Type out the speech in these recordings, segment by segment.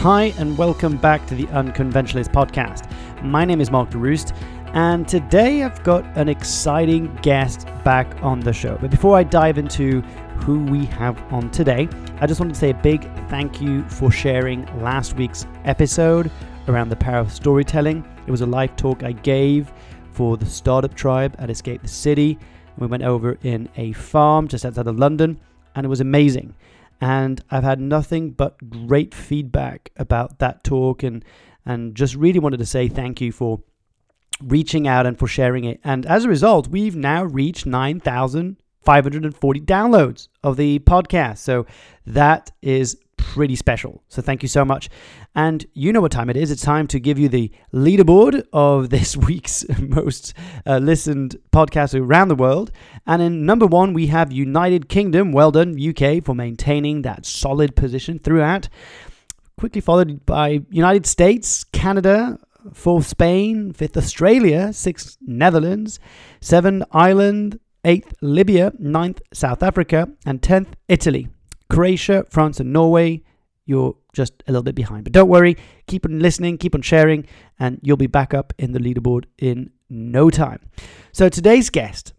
Hi, and welcome back to the Unconventionalist podcast. My name is Mark Leruste, and today I've got an exciting guest back on the show. But before I dive into who we have on today, I just wanted to say a big thank you for sharing last week's episode around the power of storytelling. It was a live talk I gave for the startup tribe at Escape the City. We went over in a farm just outside of London, and it was amazing and I've had nothing but great feedback about that talk and and just really wanted to say thank you for reaching out and for sharing it. And as a result, we've now reached 9,540 downloads of the podcast. So that is pretty special. So thank you so much. And you know what time it is. It's time to give you the leaderboard of this week's most uh, listened podcast around the world. And in number one, we have United Kingdom. Well done, UK, for maintaining that solid position throughout. Quickly followed by United States, Canada, fourth Spain, fifth Australia, sixth Netherlands, seven Ireland, eighth Libya, ninth South Africa, and tenth Italy. Croatia, France, and Norway, you're just a little bit behind. But don't worry, keep on listening, keep on sharing, and you'll be back up in the leaderboard in no time. So today's guest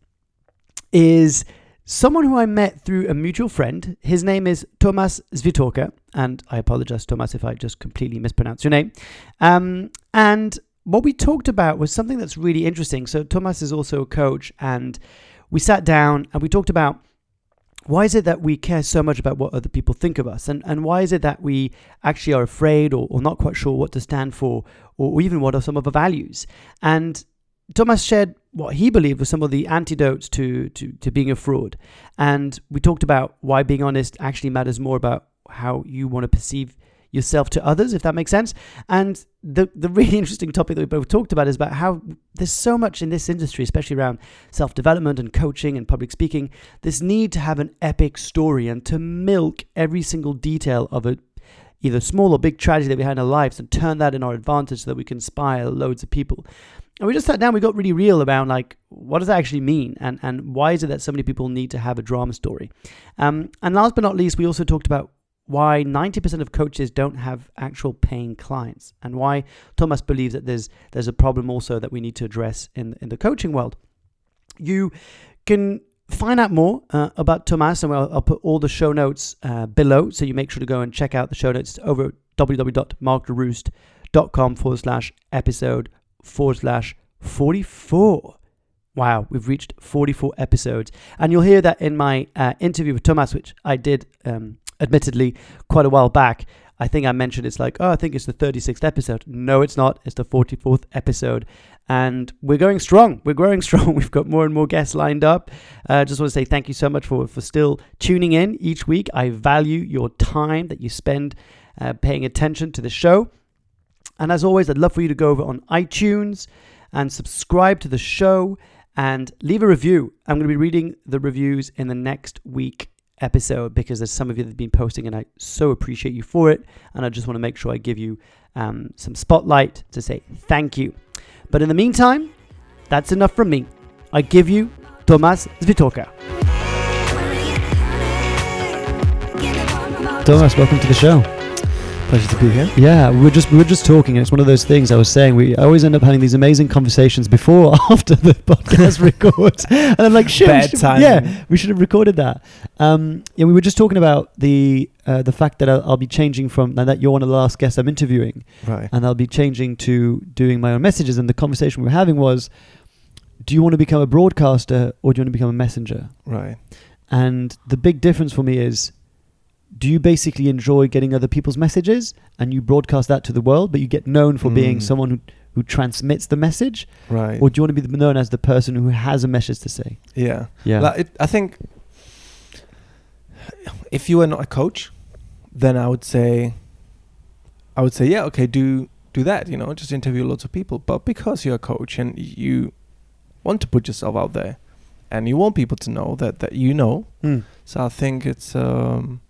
is someone who I met through a mutual friend. His name is Tomas Svitorka, and I apologize, Tomas, if I just completely mispronounced your name. Um, and what we talked about was something that's really interesting. So Tomas is also a coach, and we sat down and we talked about why is it that we care so much about what other people think of us? And, and why is it that we actually are afraid or, or not quite sure what to stand for or, or even what are some of our values? And Tomas shared what he believed were some of the antidotes to, to, to being a fraud. And we talked about why being honest actually matters more about how you want to perceive yourself to others, if that makes sense. And the the really interesting topic that we both talked about is about how there's so much in this industry, especially around self development and coaching and public speaking, this need to have an epic story and to milk every single detail of a either small or big tragedy that we had in our lives and turn that in our advantage so that we can inspire loads of people. And we just sat down, we got really real about like what does that actually mean and, and why is it that so many people need to have a drama story. Um, and last but not least, we also talked about why 90% of coaches don't have actual paying clients and why Tomas believes that there's there's a problem also that we need to address in in the coaching world. You can find out more uh, about Tomas and I'll, I'll, put all the show notes uh, below so you make sure to go and check out the show notes over at www.markleruste.com forward slash episode forward slash 44. Wow, we've reached 44 episodes. And you'll hear that in my uh, interview with Tomas, which I did um, admittedly quite a while back. I think I mentioned it's like, oh, I think it's the 36th episode. No, it's not. It's the 44th episode. And we're going strong. We're growing strong. We've got more and more guests lined up. I uh, just want to say thank you so much for, for still tuning in each week. I value your time that you spend uh, paying attention to the show. And as always, I'd love for you to go over on iTunes and subscribe to the show and leave a review. I'm going to be reading the reviews in the next week episode because there's some of you that have been posting and I so appreciate you for it. And I just want to make sure I give you um, some spotlight to say thank you. But in the meantime, that's enough from me. I give you Tomas Svitorka. Tomas, welcome to the show. Pleasure to be here. Yeah, we were just we were just talking, and it's one of those things I was saying. We always end up having these amazing conversations before or after the podcast records, and I'm like, shit, Bad should, yeah, we should have recorded that. Um, yeah, we were just talking about the uh, the fact that I'll, I'll be changing from and that you're one of the last guests I'm interviewing, Right. and I'll be changing to doing my own messages. And the conversation we were having was, do you want to become a broadcaster or do you want to become a messenger? Right. And the big difference for me is do you basically enjoy getting other people's messages and you broadcast that to the world, but you get known for being Mm. someone who, who transmits the message? Right. Or do you want to be known as the person who has a message to say? yeah. Yeah. Like it, I think if you are not a coach, then I would say, I would say, yeah, okay, do do that. You know, just interview lots of people. But because you're a coach and you want to put yourself out there, and you want people to know that that you know, Mm. so I think it's um,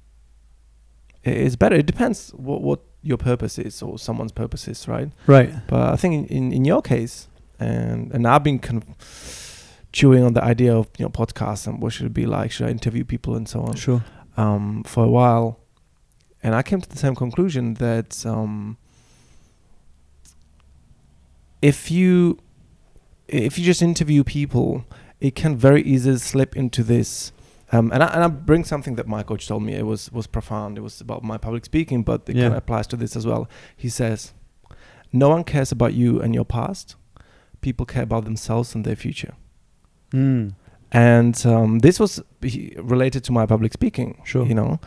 it's better. It depends what what your purpose is or someone's purpose is, right? Right. But I think in, in, in your case, and and I've been kind of chewing on the idea of you know podcasts and what should it be like, should I interview people and so on Sure. um, for a while, and I came to the same conclusion that um, if you if you just interview people, it can very easily slip into this. Um, and, I, and I bring something that my coach told me. It was was profound. It was about my public speaking, but it Yeah. kind of applies to this as well. He says, "No one cares about you and your past. People care about themselves and their future." Mm. and um, this was related to my public speaking Sure. you know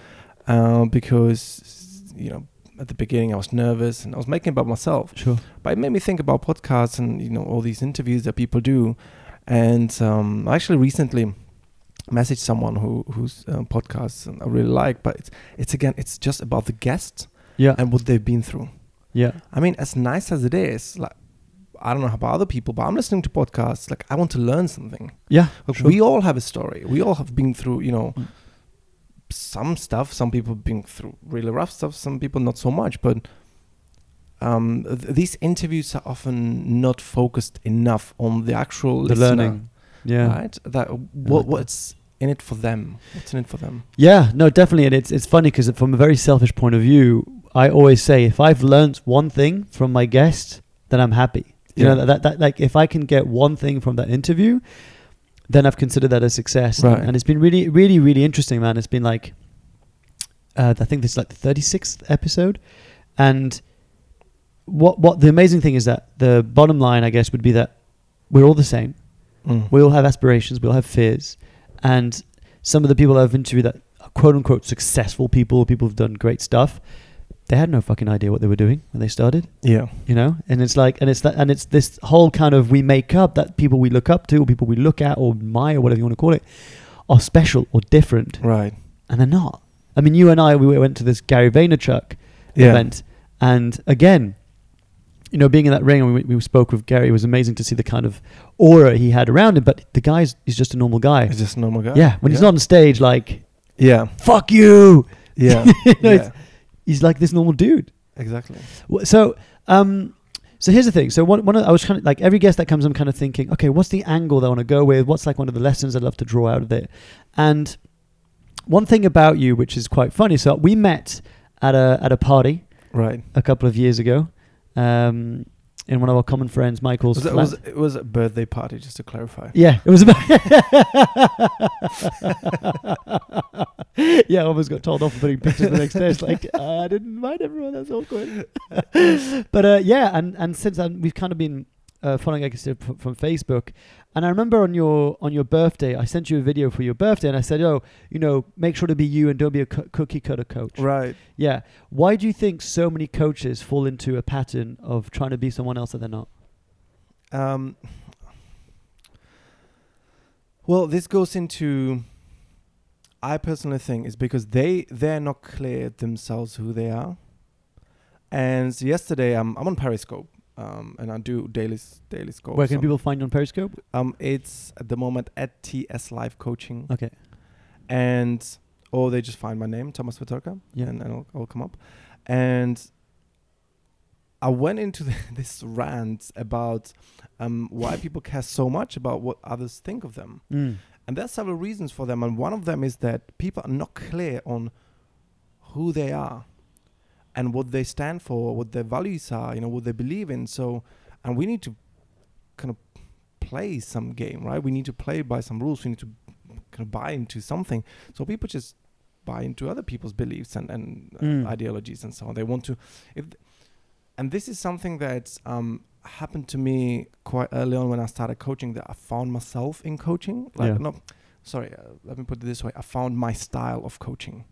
uh, because you know at the beginning i was nervous and i was making about myself Sure. but it made me think about podcasts and you know all these interviews that people do and um, actually recently messaged someone who whose uh, podcasts i really like but it's it's again it's just about the guests Yeah. and what they've been through yeah. i mean as nice as it is like I don't know about other people, but I'm listening to podcasts. Like I want to learn something. Yeah. Look, sure. we all have a story. We all have been through, you know, Mm. some stuff. Some people been through really rough stuff. Some people not so much. But um, th- these interviews are often not focused enough on the actual the listener, learning. Yeah. right? That what what's in it for them? What's in it for them? Yeah, no, definitely, and it's it's funny because from a very selfish point of view, I always say if I've learned one thing from my guest, then I'm happy. You know that, that that like if I can get one thing from that interview, then I've considered that a success. Right. And it's been really, really, really interesting, man. It's been like, uh, I think this is like the thirty sixth episode, and what what the amazing thing is that the bottom line, I guess, would be that we're all the same. Mm. We all have aspirations. We all have fears. And some of the people I've interviewed that are quote unquote successful people, people who've done great stuff, they had no fucking idea what they were doing when they started, Yeah. you know? And it's like, and it's that, and it's this whole kind of we make up that people we look up to or people we look at or admire, whatever you want to call it, are special or different. Right. And they're not. I mean, you and I, we went to this Gary Vaynerchuk Yeah. event. And again, you know, being in that ring, and we, we spoke with Gary, it was amazing to see the kind of aura he had around him. But the guy's he's just a normal guy. It's just a normal guy. Yeah, when he's not on stage, like, Yeah. fuck you. Yeah. You know, yeah. He's like this normal dude. Exactly. So, um, so here's the thing. So one, one of, I was kind of like every guest that comes, I'm kind of thinking, okay, what's the angle that I want to go with? What's like one of the lessons I'd love to draw out of it? And one thing about you, which is quite funny. So we met at a at a party Right. a couple of years ago, um, in one of our common friends, Michael's Was it, was, it was a birthday party, just to clarify. Yeah, it was about. yeah, I almost got told off for putting pictures the next day. It's like uh, I didn't invite everyone. That's awkward. but uh, yeah, and and since then we've kind of been uh, following, I guess, from Facebook. And I remember on your on your birthday, I sent you a video for your birthday, and I said, "Oh, you know, make sure to be you and don't be a coo- cookie cutter coach." Right. Yeah. Why do you think so many coaches fall into a pattern of trying to be someone else that they're not? Um, well, this goes into. I personally think is because they they're not clear themselves who they are. And yesterday, I'm I'm on Periscope, um, and I do daily daily scopes. Where can people find you on Periscope? Um, it's at the moment at TS Live Coaching, Okay. and or they just find my name, Tomas Svitorka, Yeah. and, and it'll, it'll come up. And I went into this rant about um, why people care so much about what others think of them. Mm. And there's several reasons for them. And one of them is that people are not clear on who they are and what they stand for, what their values are, you know, what they believe in. So, and we need to kind of play some game, right? We need to play by some rules. We need to kind of buy into something. So people just buy into other people's beliefs and, and uh, Mm. ideologies and so on. They want to, if, and this is something that um, happened to me quite early on when I started coaching. That I found myself in coaching. Like, Yeah. no, sorry, uh, let me put it this way: I found my style of coaching,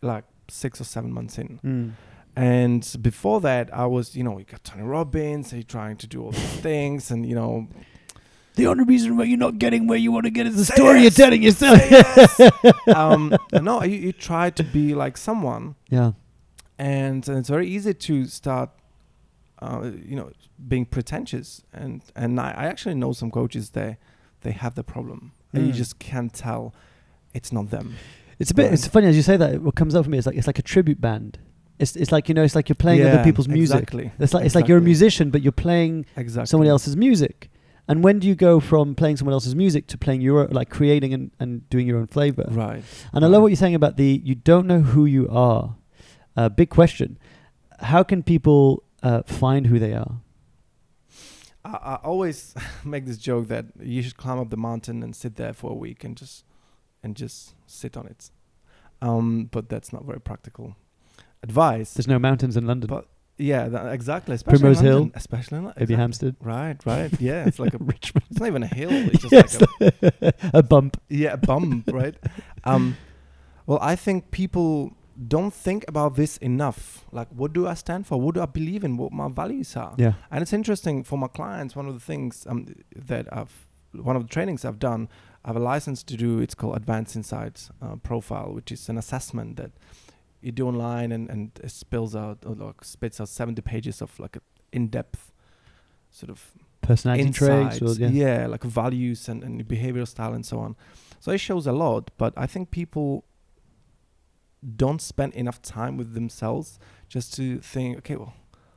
like six or seven months in. Mm. And before that, I was, you know, you got Tony Robbins, you're trying to do all these things, and you know, The only reason why you're not getting where you want to get is the Say story yes! you're telling yourself. yes. um, no, you, you try to be like someone, yeah. and, and it's very easy to start uh, you know being pretentious and and I, I actually know some coaches they they have the problem and you Mm. just can't tell it's not them It's a bit. It's funny as you say that. What comes up for me is like it's like a tribute band. It's it's like you know it's like you're playing other people's music. exactly It's like it's like you're a musician, but you're playing exactly someone else's music. And when do you go from playing someone else's music to playing your like creating and, and doing your own flavor? right And I love what you're saying about the you don't know who you are. uh, big question: How can people uh, find who they are? I, I always make this joke that you should climb up the mountain and sit there for a week and just and just sit on it. Um, but that's not very practical advice. There's no mountains in London. But yeah, that, exactly. Especially Primrose Hill, especially in Lo- Maybe exactly. Hampstead. Right, right. Yeah, it's like a. Richmond. It's not even a hill. It's just Yes. like a a bump. yeah a bump, right? Um, well, I think people don't think about this enough. Like, what do I stand for? What do I believe in? What my values are? Yeah. And it's interesting for my clients. One of the things um, that I've, one of the trainings I've done, I have a license to do. It's called Advanced Insights uh, Profile, which is an assessment that you do online and and it spills out or like spits out seventy pages of like a in-depth sort of Personality traits. insights, Or, yeah. yeah. like values and, and behavioral style and so on. So it shows a lot, but I think people don't spend enough time with themselves just to think, okay, well,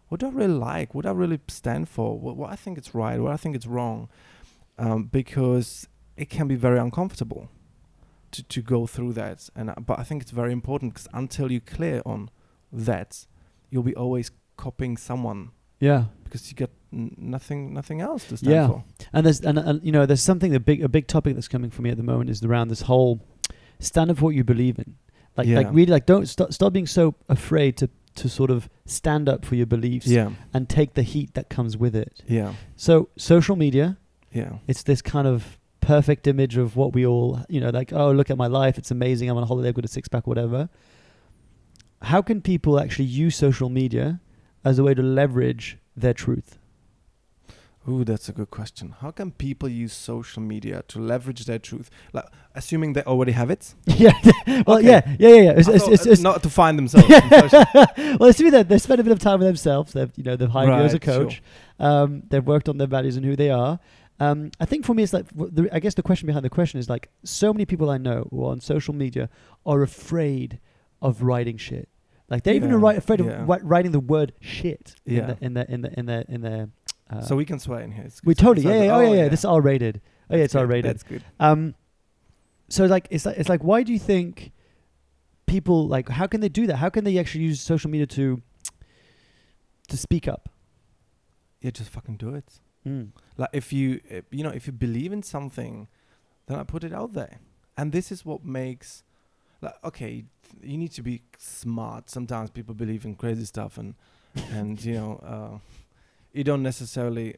what do I really like? What do I really stand for? What, what I think it's right? What I think it's wrong? Um, because it can be very uncomfortable to, to go through that. And I, but I think it's very important because until you're clear on that, you'll be always copying someone yeah. because you get n- nothing nothing else to stand Yeah. for. And there's and, and you know there's something a big a big topic that's coming for me at the moment is around this whole stand up for what you believe in. Like like really like don't stop stop being so afraid to to sort of stand up for your beliefs Yeah, and take the heat that comes with it. yeah, So social media, yeah, it's this kind of perfect image of what we all you know like oh look at my life it's amazing I'm on a holiday I've got a six pack whatever. How can people actually use social media as a way to leverage their truth? Ooh, that's a good question. How can people use social media to leverage their truth? Like, assuming they already have it. yeah. well, Okay. yeah, yeah, yeah, yeah. It's, it's, it's, uh, it's, not to find themselves. well, it's to be that they spend a bit of time with themselves. They've, you know, they've hired you as a Right, sure. coach. Um, they've worked on their values and who they are. Um, I think for me, it's like the, I guess the question behind the question is like so many people I know who are on social media are afraid of writing shit. Like they're even Yeah, ri- afraid yeah. of writing the word shit Yeah. in their in their in their in their. Uh, so we can swear in here. It's- we totally yeah, yeah oh yeah yeah this is R rated oh yeah it's R rated That's good. um, so like it's like it's like why do you think people like how can they do that? How can they actually use social media to to speak up? Yeah, just fucking do it. Mm. Like if you, uh, you know, if you believe in something, then I put it out there. And this is what makes, like, okay, you need to be smart. Sometimes people believe in crazy stuff, and and you know, uh, you don't necessarily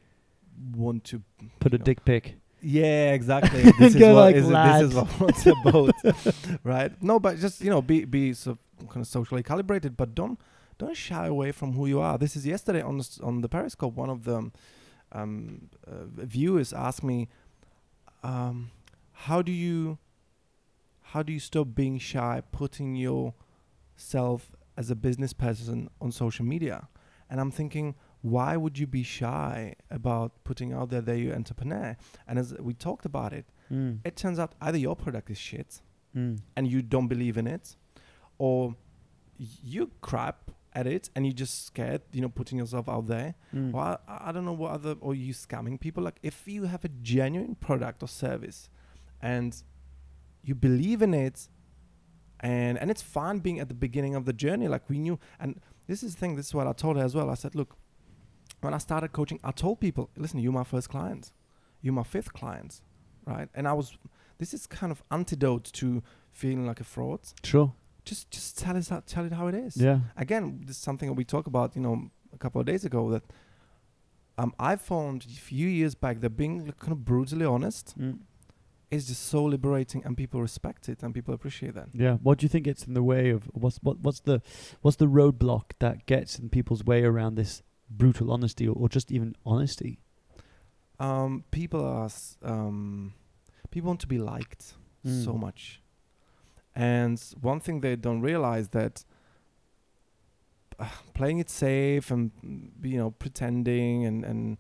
want to Put a know, dick pic. Yeah, exactly. This is like, is this is what it's about, right? No, but just you know, be be so kind of socially calibrated, but don't don't shy away from who you are. This is yesterday on the on the Periscope. One of the um, uh, viewers ask me, um, "How do you how do you stop being shy, putting yourself as a business person on social media?" And I'm thinking, why would you be shy about putting out there that you're an entrepreneur? And as we talked about it, Mm. it turns out either your product is shit Mm. and you don't believe in it, or you crap at it and you're just scared, you know, putting yourself out there. Mm. Well, I, I don't know what other, or you scamming people. Like if you have a genuine product or service and you believe in it, and and it's fun being at the beginning of the journey. Like we knew, and this is the thing. This is what I told her as well. I said, look, when I started coaching, I told people, listen, you're my first client, you're my fifth client, right? And I was, this is kind of antidote to feeling like a fraud. Sure. Just just tell us how, tell it how it is Yeah. again, this is something that we talked about, you know, a couple of days ago that um, I found a few years back that being kind of brutally honest Mm. is just so liberating, and people respect it and people appreciate that. Yeah. What do you think gets in the way of what's what what's the what's the roadblock that gets in people's way around this brutal honesty or, or just even honesty? Um, people are s- um, people want to be liked so Mm. much, and one thing they don't realize that. Uh, playing it safe and you know pretending and, and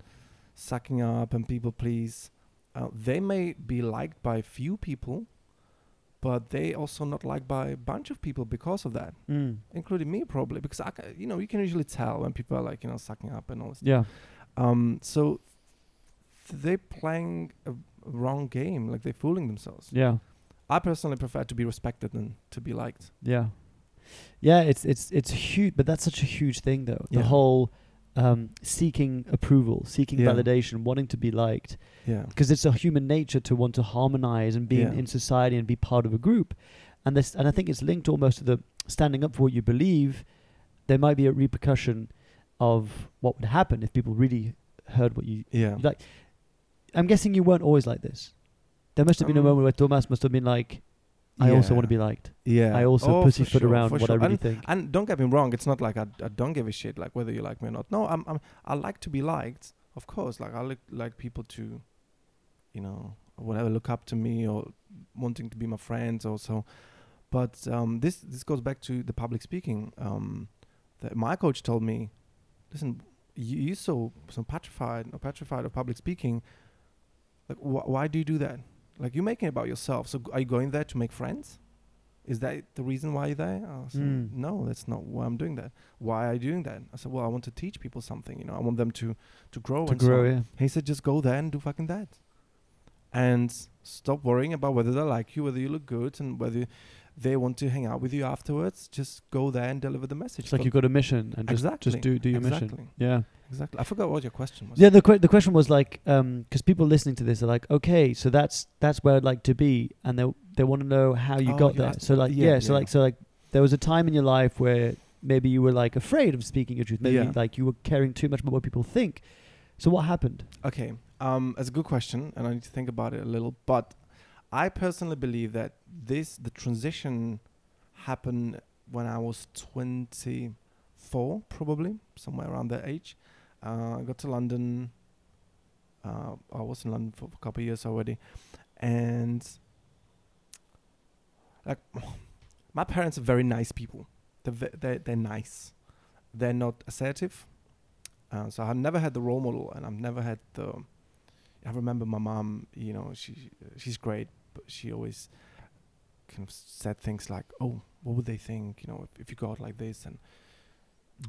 sucking up and people please uh, they may be liked by few people but they also not liked by a bunch of people because of that Mm. including me probably because I, ca- you know you can usually tell when people are like you know sucking up and all this Yeah. um so th- they're playing a wrong game like they're fooling themselves Yeah. I personally prefer to be respected than to be liked Yeah. Yeah, it's it's it's huge, but that's such a huge thing, though. The whole um, seeking approval, seeking Yeah. validation, wanting to be liked, Yeah. because it's a human nature to want to harmonize and be in, in society and be part of a group, and this and I think it's linked almost to the standing up for what you believe. There might be a repercussion of what would happen if people really heard what you Yeah. like. I'm guessing you weren't always like this. There must have been a Um, moment where Tomas must have been like, "I also want to be liked. Yeah. I also Oh, pussyfoot sure, around what I really and, think." And don't get me wrong, it's not like I, I don't give a shit like whether you like me or not. No, I'm, I'm I like to be liked, of course. Like I like like people to, you know, whatever look up to me or wanting to be my friends also. But um, this this goes back to the public speaking. Um, that my coach told me, listen, you you so so petrified or petrified of public speaking. Like wh- why do you do that? Like you're making it about yourself. So are you going there to make friends? Is that the reason why you're there? I said, Mm. No, that's not why I'm doing that. Why are you doing that? I said, Well, I want to teach people something. You know, I want them to to grow. to and so grow, on." yeah. He said, Just go there and do fucking that, and stop worrying about whether they like you, whether you look good, and whether they want to hang out with you afterwards. Just go there and deliver the message. It's like you've got a mission and just Exactly, just do do your exactly. mission. Yeah. exactly. I forgot what your question was. Yeah, the the question was like, because people listening to this are like, okay, so that's that's where I'd like to be, and they they want to know how you Oh, got you there. So like, yeah, yeah, so yeah. like, so like, there was a time in your life where maybe you were like afraid of speaking your truth. Maybe Yeah. like you were caring too much about what people think. So what happened? Okay, um, that's a good question, and I need to think about it a little. But I personally believe that this the transition happened when I was 24, probably somewhere around that age. Uh, I got to London. Uh, I was in London for a couple of years already, and like my parents are very nice people. They're ve- they're, they're nice. They're not assertive. Uh, so I've never had the role model, and I've never had the. I remember my mom. You know, she she's great, she always kind of said things like, "Oh, what would they think? You know, if, if you go out like this and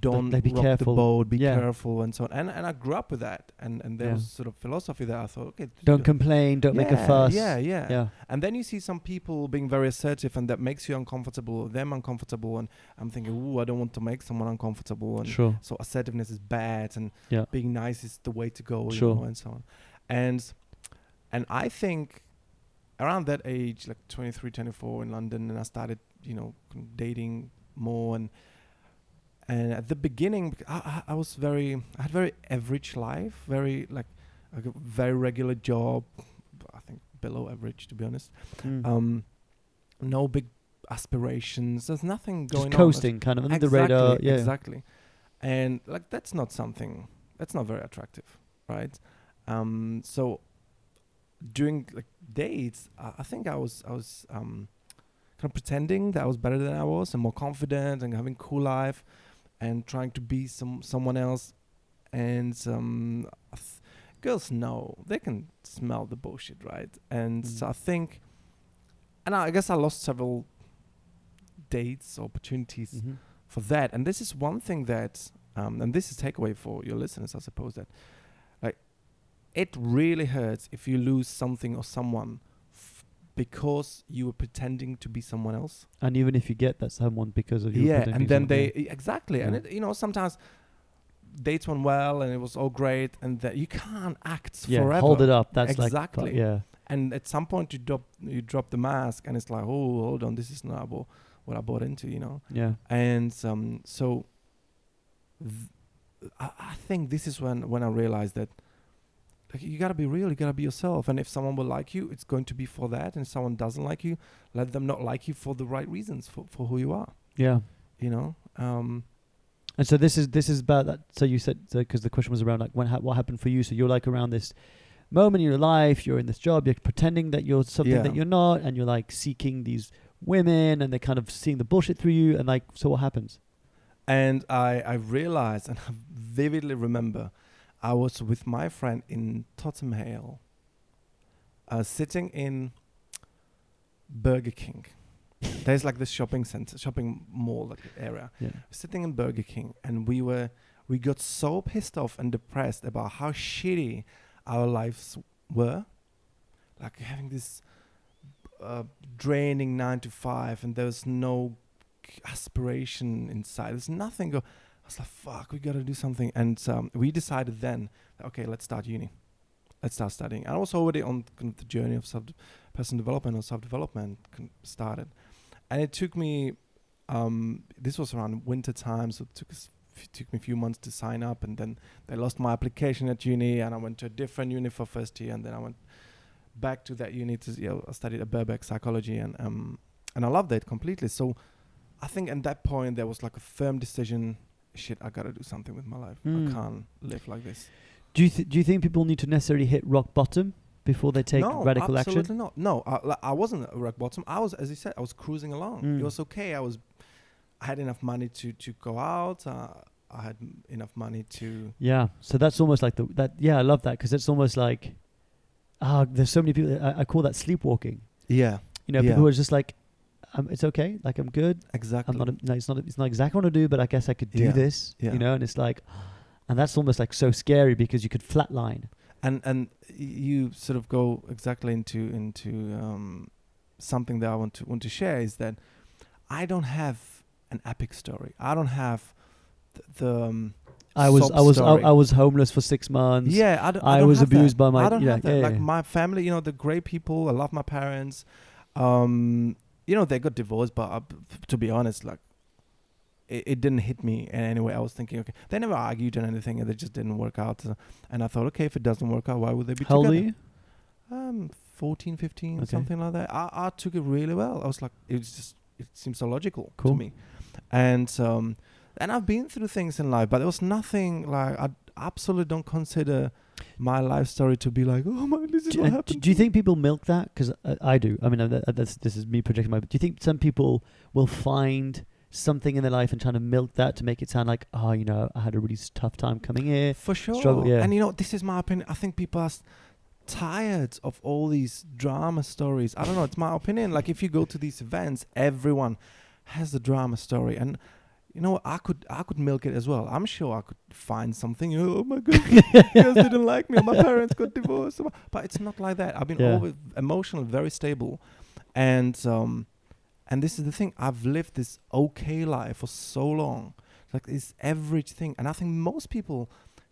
don't like, be rock careful." the boat, be Yeah. careful, and so on." And and I grew up with that, and and there Yeah. was sort of philosophy there. I thought, okay, Don't complain. Don't make a fuss. Yeah, yeah, Yeah. And then you see some people being very assertive, and that makes you uncomfortable, them uncomfortable, and I'm thinking, ooh, I don't want to make someone uncomfortable, and Sure. so assertiveness is bad, and Yeah. being nice is the way to go, you Sure. know, and so on. And and I think around that age, like 23, 24 in London, and I started, you know, dating more, and and at the beginning, I, I was very, I had very average life, very like a very regular job, I think below average to be honest. Mm. Um, no big aspirations. There's nothing going Just on. coasting, kind of under the radar. Yeah. exactly. And like that's not something that's not very attractive, right? Um, so during like dates, I, I think I was I was um, kind of pretending that I was better than I was and more confident and having cool life and trying to be some someone else. And um, th- girls know they can smell the bullshit, right? And so Mm. I think, and I, I guess I lost several dates opportunities Mhm. for that. And this is one thing that, um, and this is takeaway for your listeners, I suppose that, it really hurts if you lose something or someone f- because you were pretending to be someone else. And even if you get that someone because of you, yeah, and then they yeah. e- exactly, and it, you know sometimes dates went well and it was all great, and that you can't act yeah, forever. hold it up. That's Exactly. like, yeah, and at some point you drop you drop the mask, and it's like, oh, hold on, this is not what I bought into, you know. yeah. and um, so th- I, I think this is when when I realized that like you gotta be real, you gotta be yourself, and if someone will like you, it's going to be for that, and if someone doesn't like you, let them not like you for the right reasons for for who you are, Yeah. you know. Um, And so this is this is about that. So you said because the question was around like when ha- what happened for you. So you're like around this moment in your life. You're in this job. You're pretending that you're something Yeah. that you're not, and you're like seeking these women, and they're kind of seeing the bullshit through you. And like, so what happens? and I I realized and I vividly remember I was with my friend in Tottenham Hale, uh, sitting in Burger King. There's like this shopping center, shopping mall like area. Yeah. Sitting in Burger King, and we were we got so pissed off and depressed about how shitty our lives were, like having this uh, draining nine to five, and there was no aspiration inside. There's nothing. Go. I was like, fuck, we gotta do something. And um, we decided then, okay, let's start uni. Let's start studying. And I was already on kind of the journey of self personal development or self development started. And it took me. Um, this was around winter time, so it took us took me a few months to sign up, and then they lost my application at uni, and I went to a different uni for first year, and then I went back to that uni to you know, I studied Birkbeck psychology, and um, and I loved it completely. So I think at that point there was like a firm decision. Shit, I gotta do something with my life. Mm. I can't live like this. Do you th- do you think people need to necessarily hit rock bottom before they take no, radical absolutely action? not. No, I, I wasn't at rock bottom. I was, as you said, I was cruising along. Mm. It was okay. I was, I had enough money to to go out. Uh, I had m- enough money to. Yeah. So that's almost like the that. Yeah, I love that because it's almost like, ah, there's so many people. I, I call that sleepwalking. Yeah, You know, Yeah. people who are just like, um, it's okay. Like I'm good. exactly. I'm not. A, no, it's not. It's not exactly what I do, but I guess I could do Yeah. this. Yeah. You know, and it's like, and that's almost like so scary because you could flatline. and and you sort of go exactly into into um, something that I want to want to share is that I don't have an epic story. I don't have the. the um, I was. I was. I. I was homeless for six months. Yeah, I, don't, I was have that. abused by my- I don't yeah, have that. yeah, like my family, you know, they're great people. I love my parents. Um, you know, they got divorced, but uh, to be honest, like it, it didn't hit me in any way. I was thinking, okay, they never argued or anything, and it just didn't work out. So- and I thought, okay, if it doesn't work out, why would they be How together? Um, 14, 15, Okay. something like that. I, I took it really well. I was like, it was just, it seems so logical Cool. to me. And um, and I've been through things in life, but there was nothing like I absolutely don't consider my life story to be like, oh my, this is Do, what uh, happened. do you think people milk that? Because uh, I do. I mean, uh, that's, this is me projecting my. Do you think some people will find something in their life and trying to milk that to make it sound like, oh, you know, I had a really tough time coming here. For sure. struggle, yeah. And you know, this is my opinion. I think people are tired of all these drama stories. I don't know. It's my opinion. Like if you go to these events, everyone has a drama story, and you know, I could I could milk it as well. I'm sure I could find something. Oh my god, guys didn't like me. My parents got divorced. But it's not like that. I've been Yeah. always emotional, very stable, and um, and this is the thing. I've lived this okay life for so long, like this average thing, and I think most people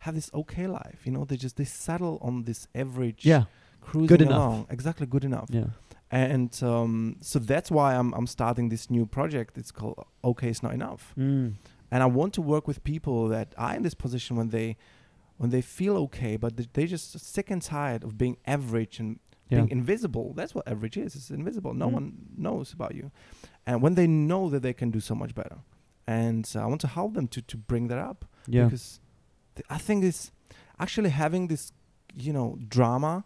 have this okay life. You know, they just they settle on this average, Yeah. cruising enough. along. Exactly, good enough. Yeah. And um, so that's why I'm I'm starting this new project. It's called Okay, it's not enough Mm. and I want to work with people that are in this position when they when they feel okay, but th- they just sick and tired of being average and Yeah. being invisible. That's what average is. It's invisible. No Mm. one knows about you, and when they know that they can do so much better, and uh, I want to help them to to bring that up Yeah. because th- I think it's actually having this you know drama.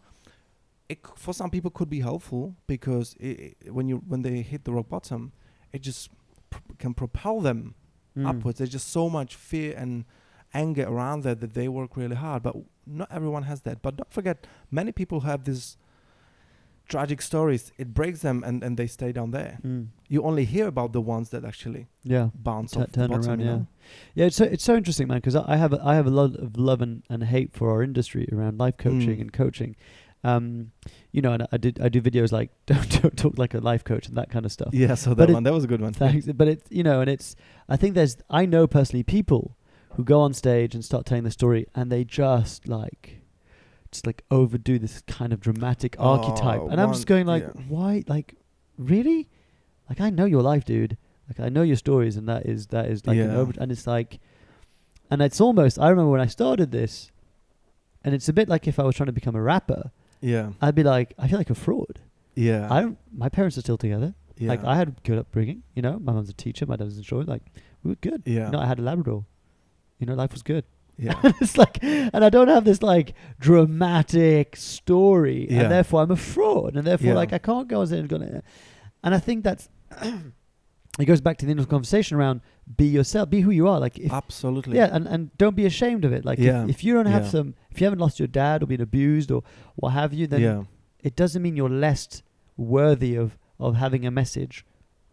It for some people could be helpful because i i when you when they hit the rock bottom, it just pr- can propel them Mm. upwards. There's just so much fear and anger around there that they work really hard. But not everyone has that. But don't forget, many people have these tragic stories. It breaks them and, and they stay down there. Mm. You only hear about the ones that actually Yeah. bounce Tu- off the turn bottom. around, you yeah. Yeah, it's so it's so interesting, man. Because I I have a, I have a lot of love and, and hate for our industry around life coaching Mm. and coaching. Um, you know, and I did I do videos like don't, don't talk like a life coach and that kind of stuff. Yeah, so But that it- one, that was a good one. Thanks, but it's you know, and it's I think there's I know personally people who go on stage and start telling the story, and they just like just like overdo this kind of dramatic archetype, Oh, and I'm just going like, yeah. why? Like, really? Like I know your life, dude. Like I know your stories, and that is that is like an over, and it's like, and it's almost. I remember when I started this, and it's a bit like if I was trying to become a rapper, Yeah, I'd be like, I feel like a fraud. yeah, I don't. My parents are still together. yeah. Like I had good upbringing. You know, my mom's a teacher, my dad's was a insurer. Like we were good. yeah, You know, I had a Labrador. You know, life was good. yeah, it's like, and I don't have this like dramatic story, Yeah. and therefore I'm a fraud, and therefore Yeah. like I can't go and go. And I think that's. it goes back to the initial conversation around be yourself, be who you are. Like if absolutely. yeah, and, and don't be ashamed of it. Like Yeah. if, if you don't have Yeah. some, if you haven't lost your dad or been abused or what have you, then yeah, it doesn't mean you're less worthy of of having a message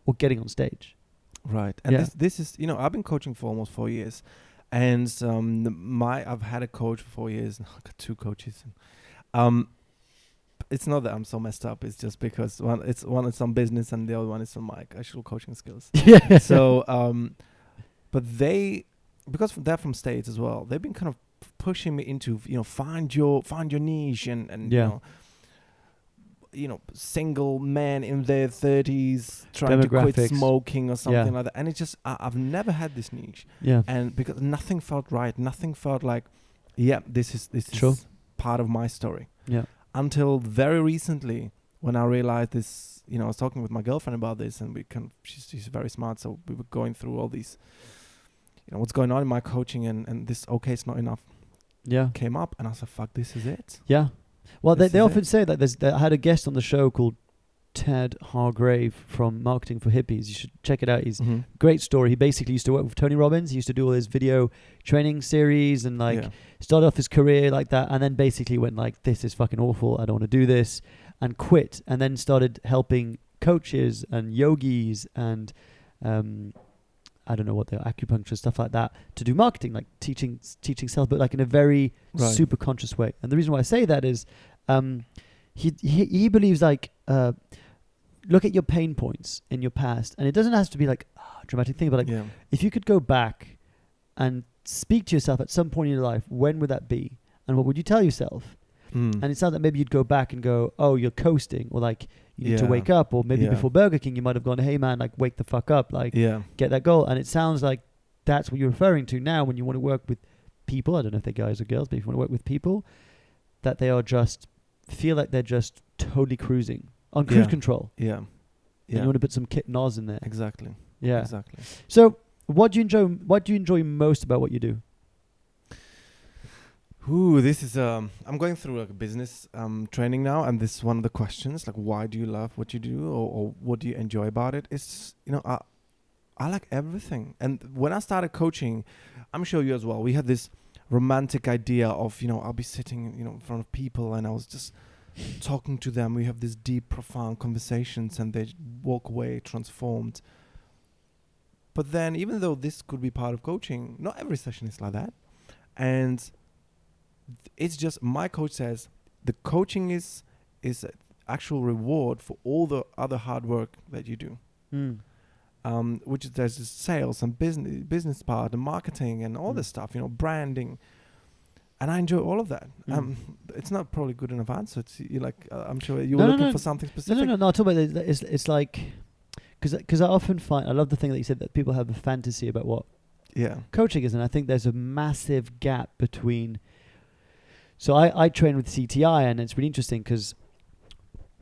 or getting on stage. Right. And this this is you know I've been coaching for almost four years, and um my I've had a coach for four years. And I've got two coaches. Um, it's not that I'm so messed up. It's just because one it's one is on business and the other one is on my actual coaching skills. yeah. so, um, but they because they're from states as well. They've been kind of pushing me into you know find your find your niche and and Yeah. you know you know single men in their 30s trying to quit smoking or something Yeah. like that and it's just I, i've never had this niche yeah. and because nothing felt right nothing felt like yeah this is this Sure. is part of my story Yeah. Until very recently when i realized this you know i was talking with my girlfriend about this and we can she's, she's very smart so we were going through all these you know what's going on in my coaching and and this okay it's not enough Yeah. came up and i said fuck this is it Yeah. Well, they, This they is often it. say that there's. That I had a guest on the show called Tad Hargrave from Marketing for Hippies. You should check it out. He's mm-hmm. great story. He basically used to work with Tony Robbins. He used to do all his video training series and like yeah. started off his career like that, and then basically went like, "This is fucking awful. I don't want to do this," and quit. And then started helping coaches and yogis and um, I don't know what they're acupuncture stuff like that to do marketing, like teaching teaching self, but like in a very Right. super conscious way. And the reason why I say that is, um, he, he he believes like uh, look at your pain points in your past, and it doesn't have to be like ah, dramatic thing, but like yeah if you could go back and speak to yourself at some point in your life, when would that be? And what would you tell yourself? Mm. And it sounds like maybe you'd go back and go, oh, you're coasting, or like you need to wake up, or maybe Yeah. before Burger King, you might have gone, hey man, like wake the fuck up, like yeah get that goal. And it sounds like that's what you're referring to now when you want to work with people. I don't know if they're guys or girls, but if you want to work with people, that they are just feel like they're just totally cruising on cruise Yeah. control. yeah And yeah you want to put some kit nos in there. exactly Yeah. exactly So what do you enjoy? What do you enjoy most about what you do? Ooh, this is um. I'm going through like a business um training now, and this is one of the questions like, why do you love what you do, or, or what do you enjoy about it? It's you know, I I like everything. And when I started coaching, I'm sure you as well. We had this romantic idea of you know I'll be sitting you know in front of people, and I was just talking to them. We have these deep, profound conversations, and they walk away transformed. But then, even though this could be part of coaching, not every session is like that, and it's just my coach says the coaching is is actual reward for all the other hard work that you do Mm. um, which is there's the sales and business business part and marketing and all Mm. this stuff you know branding and I enjoy all of that. Mm. Um, it's not probably good enough answer. It's you like uh, I'm sure you No, were no, looking no. for something No, specific. no, no, no. I'll talk about it. It's, it's like because I often find I love the thing that you said that people have a fantasy about what Yeah, coaching is, and I think there's a massive gap between. So I, I train with CTI, and it's really interesting because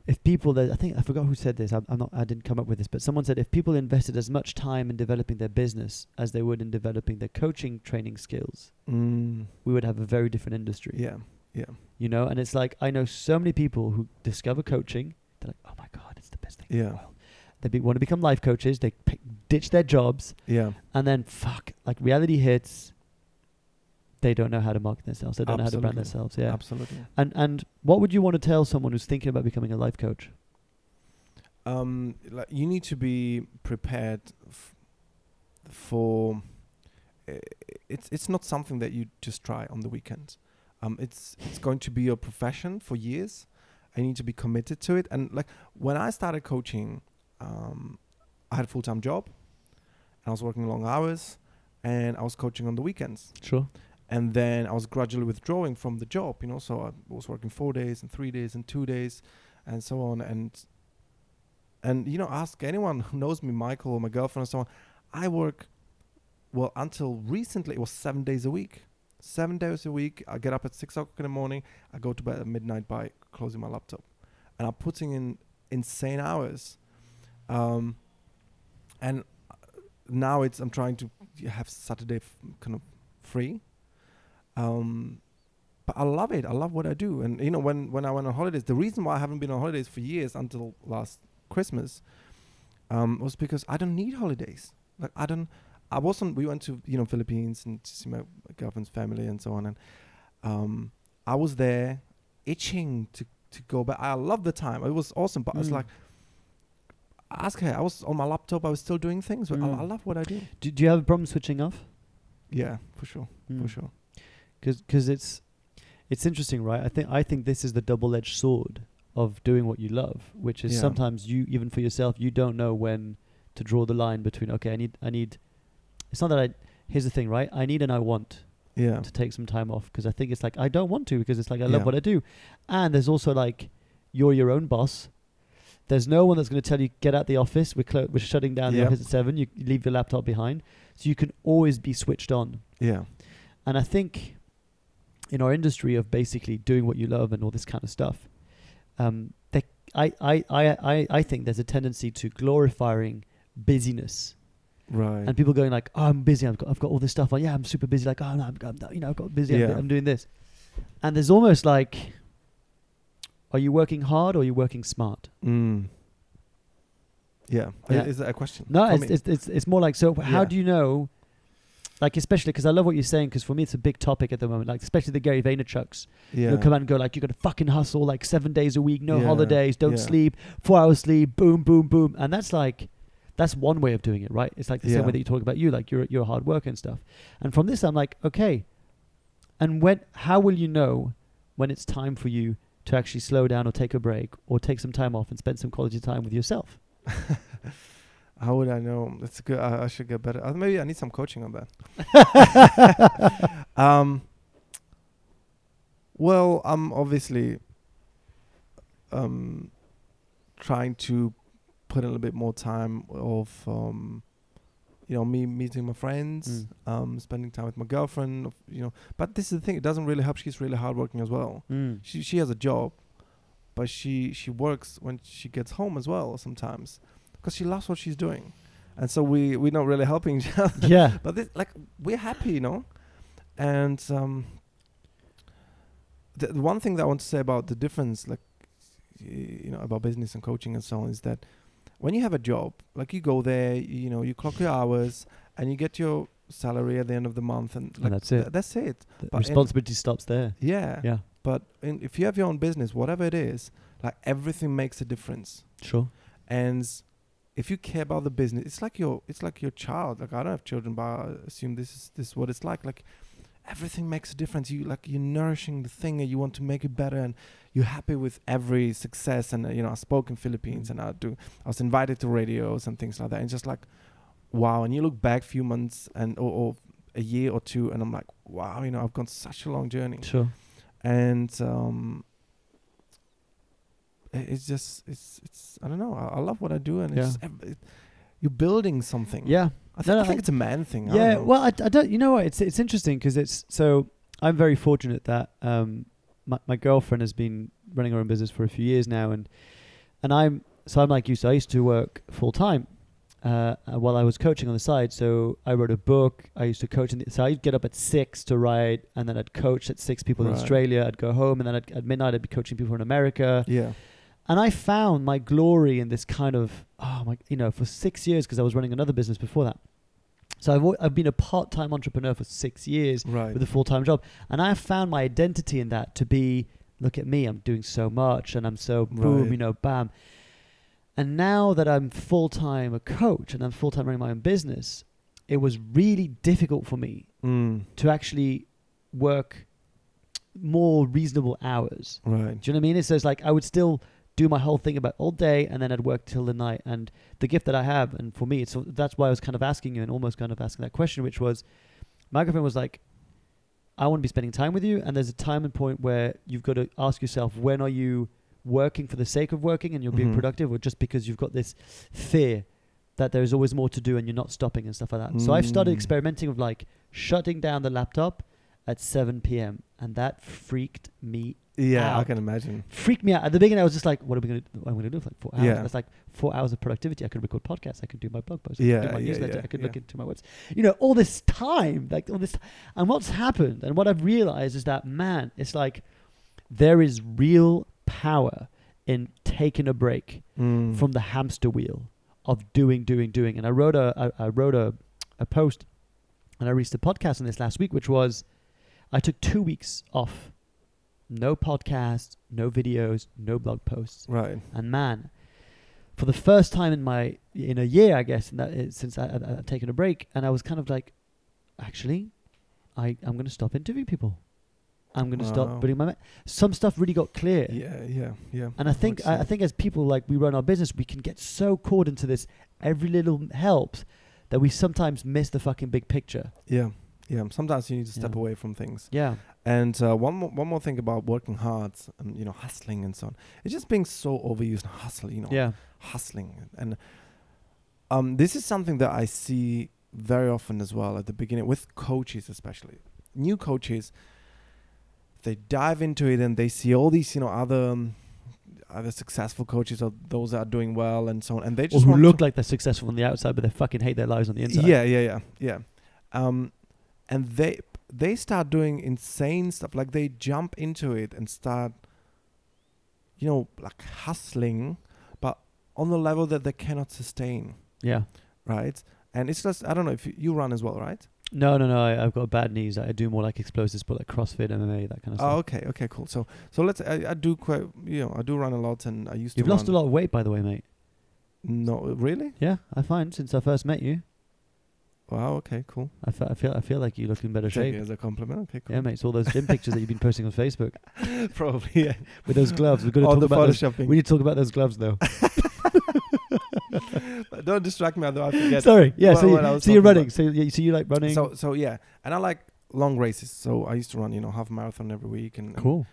if people that I think I forgot who said this. I'm, I'm not. I didn't come up with this, but someone said if people invested as much time in developing their business as they would in developing their coaching training skills, mm, we would have a very different industry. yeah, yeah, You know, and it's like I know so many people who discover coaching. They're like, oh my god, it's the best thing in Yeah. the world. They be, want to become life coaches. They pick, ditch their jobs, yeah. and then fuck, like reality hits. They don't know how to market themselves. They don't know how to brand themselves. Yeah. Absolutely. And and what would you want to tell someone who's thinking about becoming a life coach? um, like you need to be prepared f- for. It's it's not something that you just try on the weekends. Um, it's it's going to be your profession for years. I need to be committed to it. And like when I started coaching, um, I had a full time job, and I was working long hours, and I was coaching on the weekends. Sure. And then I was gradually withdrawing from the job, you know. So I was working four days and three days and two days, and so on. And and you know, ask anyone who knows me, Michael or my girlfriend and so on. I work well until recently. It was seven days a week. Seven days a week. I get up at six o'clock in the morning. I go to bed at midnight by closing my laptop, and I'm putting in insane hours. Um, and uh, now it's I'm trying to have Saturday f- kind of free. Um, but I love it. I love what I do. And you know, when when I went on holidays, the reason why I haven't been on holidays for years until last Christmas, um, was because I don't need holidays. Like I don't. I wasn't. We went to you know Philippines and to see my girlfriend's family and so on. And um, I was there, itching to to go back. I loved the time. It was awesome. But I was Mm. like, ask her. I was on my laptop. I was still doing things. But I, Mm. I love what I do. Do, do you have a problem switching off? Yeah, for sure. Mm. For sure. Because it's it's interesting, right? I think I think this is the double-edged sword of doing what you love, which is Yeah. sometimes you even for yourself you don't know when to draw the line between okay, I need I need it's not that I here's the thing, right? I need and I want Yeah. to take some time off because I think it's like I don't want to because it's like I love Yeah. what I do. And there's also like you're your own boss. There's no one that's going to tell you get out the office. We're clo- we're shutting down the office at seven. You leave your laptop behind, so you can always be switched on. Yeah. And I think in our industry of basically doing what you love and all this kind of stuff, um, they, I, I, I, I, think there's a tendency to glorifying busyness Right. and people going like, "Oh, I'm busy. I've got, I've got all this stuff. Like, yeah, I'm super busy. Like, oh no, I'm, I'm you know, I've got busy. I'm, Yeah. I'm doing this." And there's almost like, are you working hard or are you working smart? Mm. Yeah. Yeah. Is that a question? No, it's, it's it's it's more like so. How Yeah. do you know? Like especially because I love what you're saying because for me it's a big topic at the moment. Like especially the Gary Vaynerchuk's. yeah. You'll come out and go like you're gonna fucking hustle like seven days a week, no Yeah, holidays, don't yeah. sleep, four hours sleep, boom, boom, boom, and that's like. That's one way of doing it, right? It's like the same way that you talk about you, like you're you're a hard worker and stuff. And from this, I'm like, okay. And when? How will you know when it's time for you to actually slow down or take a break or take some time off and spend some quality time with yourself? How would I know? That's good. I, I should get better. Uh, maybe I need some coaching on that. um. Well, I'm obviously um trying to put in a little bit more time of um you know me meeting my friends, um spending time with my girlfriend, of- you know. But this is the thing; it doesn't really help. She's really hardworking as well. Mm. She she has a job, but she she works when she gets home as well sometimes because she loves what she's doing, and so we we're not really helping each other. Yeah. but this, like we're happy, you know, and um. The, the one thing that I want to say about the difference, like you know, about business and coaching and so on, is that when you have a job, like you go there, you, know, you clock your hours and you get your salary at the end of the month, and, like, that's it. th- that's it. The But responsibility stops there. Yeah. Yeah. But in, if you have your own business, whatever it is, like everything makes a difference. Sure. And if you care about the business, it's like your it's like your child. Like I don't have children, but I assume this is this is what it's like. Like everything makes a difference. You like you're nourishing the thing, and you want to make it better, and you're happy with every success. And uh, you know, I spoke in Philippines, and I do. I was invited to radios and things like that, and just like, wow. And you look back few months and or, or a year or two, and I'm like, wow. You know, I've gone such a long journey Sure. and um it's just it's it's i don't know i, I love what i do and it's Yeah. just, it, you're building something Yeah. i, th- No, I think I- it's a man thing Yeah. Well, I, I don't. You know what? It's it's interesting because it's so. I'm very fortunate that um my my girlfriend has been running her own business for a few years now, and and I'm so I'm like you. So I used to work full time. Uh, uh, while I was coaching on the side, so I wrote a book. I used to coach, in the, so I'd get up at six to write, and then I'd coach at six people in Australia. I'd go home, and then I'd, at midnight I'd be coaching people in America. yeah And I found my glory in this kind of, oh my, you know, for six years because I was running another business before that. So I've, I've been a part-time entrepreneur for six years right with a full-time job, and I found my identity in that to be, look at me, I'm doing so much, and I'm so boom, Right. you know, bam. And now that I'm full-time a coach and I'm full-time running my own business, it was really difficult for me mm, to actually work more reasonable hours. right Do you know what I mean? So it's like I would still do my whole thing about all day and then I'd work till the night. And the gift that I have, and for me, so that's why I was kind of asking you and almost kind of asking that question, which was my girlfriend was like, I want to be spending time with you. And there's a time and point where you've got to ask yourself, when are you working for the sake of working and you're being Mhm. productive, or just because you've got this fear that there's always more to do and you're not stopping and stuff like that. So I've started Mm. experimenting with like shutting down the laptop at 7 p.m. and that freaked me out. yeah i can imagine freaked me out. At the beginning, I was just like, "What are we going to? What am going to do for like four hours?" Yeah. That's like four hours of productivity. I could record podcasts. I could do my blog posts. I Yeah, could do my yeah, newsletter. yeah, I could look into my website. You know, all this time, like all this. And what's happened, and what I've realized is that man, it's like there is real power in taking a break mm. from the hamster wheel of doing, doing, doing. And I wrote a, I, I wrote a, a post, and I released a podcast on this last week, which was, I took two weeks off, no podcast, no videos, no blog posts, right and man, for the first time in my in a year, I guess, in that uh, since I, I, I've taken a break, and I was kind of like, actually, I I'm going to stop interviewing people. I'm going to Wow. stop putting my. Ma-. Some stuff really got clear. Yeah, yeah, yeah. And I think I, I think as people like we run our business, we can get so caught into this every little helps that we sometimes miss the fucking big picture. yeah, yeah. Sometimes you need to step Yeah. away from things. Yeah. And uh, one more, one more thing about working hard and you know hustling and so on. It's just being so overused. Hustle, you know, Yeah. hustling, and um, this is something that I see very often as well at the beginning with coaches, especially new coaches. They dive into it and they see all these, you know, other um, other successful coaches or those that are doing well and so on, and they Or just who look like they're successful on the outside, but they fucking hate their lives on the inside. yeah, yeah, yeah, yeah. Um, and they they start doing insane stuff. Like they jump into it and start, you know, like hustling, but on the level that they cannot sustain, Yeah. right? And it's just I don't know if you, run as well, right? No, no, no. I, I've got bad knees. I do more like explosive sport, like CrossFit, MMA, that kind of oh, stuff. Oh, okay, okay, cool. So so let's I, I do quite you know I do run a lot and I used to You've to lost a lot of weight, by the way, mate. No, really? Yeah, I find since I first met you, Wow. Okay. Cool. I, fe- I feel I feel like you look in better Take shape. it as a compliment. Okay. Cool. Yeah, mate. It's all those gym pictures that you've been posting on Facebook Probably. Yeah. with those gloves. We're going to All talk the about those. photoshopping. We need to talk about those gloves, though. But don't distract me, otherwise I forget. Sorry. Yeah. what- so, what I you, was so you're talking running. So, yeah, so you like running. So so yeah, and I like long races. So I used to run, you know, half marathon every week, and and- cool.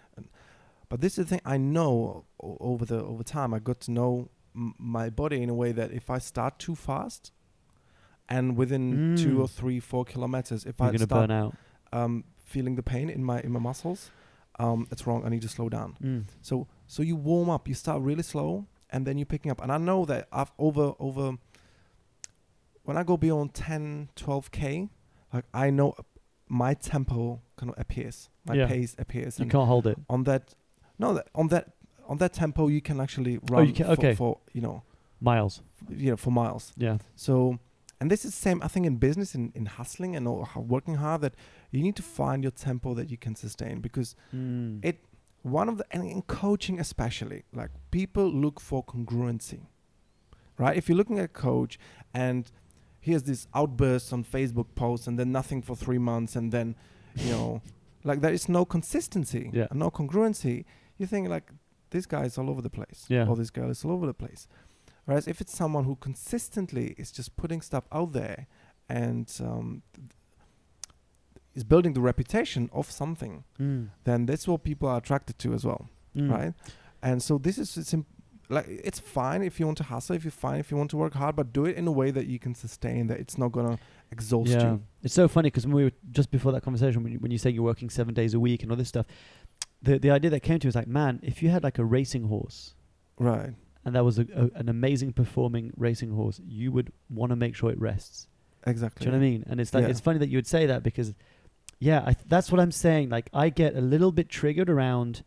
but this is the thing I know o- over the over time. I got to know m- my body in a way that if I start too fast, and within two Mm. or three, four kilometers, if You're I start burn out. um, feeling the pain in my in my muscles, um, it's wrong. I need to slow down. Mm. So so you warm up. You start really slow, and then you're picking up. And I know that I've over over. When I go beyond 10, 12 k, like I know my tempo kind of appears, my Yeah. pace appears, You can't hold it. on that, no, that, on that on that tempo you can actually Oh, run you can- for, okay. for you know Miles. you know for miles. Yeah. So, and this is same I think in business in in hustling and all, working hard that you need to find your tempo that you can sustain because Mm. it one of the and in coaching especially like people look for congruency right if you're looking at a coach and here's this outburst on facebook posts and then nothing for three months and then you know like there is no consistency Yeah. no congruency you think like this guy is all over the place Yeah. or this girl is all over the place whereas if it's someone who consistently is just putting stuff out there and um, th- is building the reputation of something Mm. then that's what people are attracted to as well, Mm. right? And so this is it's imp- like it's fine if you want to hustle, if you're fine, if you want to work hard, but do it in a way that you can sustain, that it's not gonna exhaust Yeah. you. It's so funny because when we were just before that conversation, when you, when you say you're working seven days a week and all this stuff, the the idea that came to me was like, man, if you had like a racing horse Right. And that was a, a, an amazing performing racing horse, you would want to make sure it rests. Exactly. Do you know what I mean? And it's like Yeah. it's funny that you would say that because, yeah, I th- that's what I'm saying. Like I get a little bit triggered around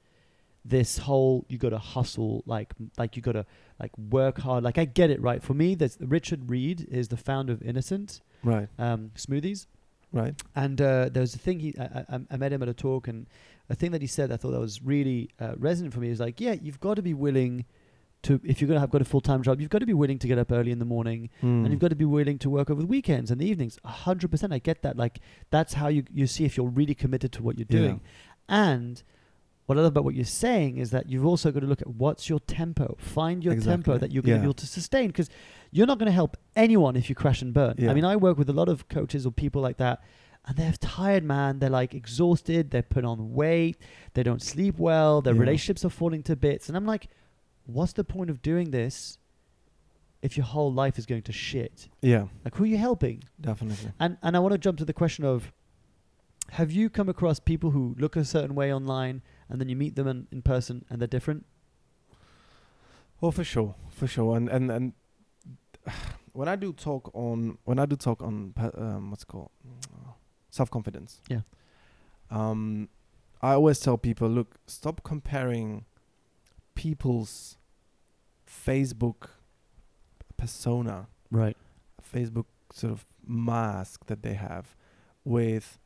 this whole you got to hustle, like like you got to like work hard. Like I get it, right? For me, there's Richard Reed is the founder of Innocent Right. um, Smoothies. Right. And uh, there was a thing he, I, I, I met him at a talk, and a thing that he said I thought that was really uh, resonant for me is like, yeah, you've got to be willing to, if you're gonna have got a full time job, you've got to be willing to get up early in the morning, Hmm. and you've got to be willing to work over the weekends and the evenings. A hundred percent, I get that. Like that's how you you see if you're really committed to what you're Yeah. doing. And what I love about what you're saying is that you've also got to look at what's your tempo. Find your tempo that you're going to Yeah. be able to sustain because you're not going to help anyone if you crash and burn. I mean, I work with a lot of coaches or people like that, and they're tired, man. They're like exhausted. They're put on weight. They don't sleep well. Their Yeah. relationships are falling to bits. And I'm like, what's the point of doing this if your whole life is going to shit? Yeah. Like, who are you helping? Definitely. And and I want to jump to the question of have you come across people who look a certain way online and then you meet them in, in person and they're different? Oh, for sure, for sure. And and and when I do talk on when I do talk on um, what's it called self confidence. Yeah. Um, I always tell people, look, stop comparing people's Facebook persona, Right. Facebook sort of mask that they have, with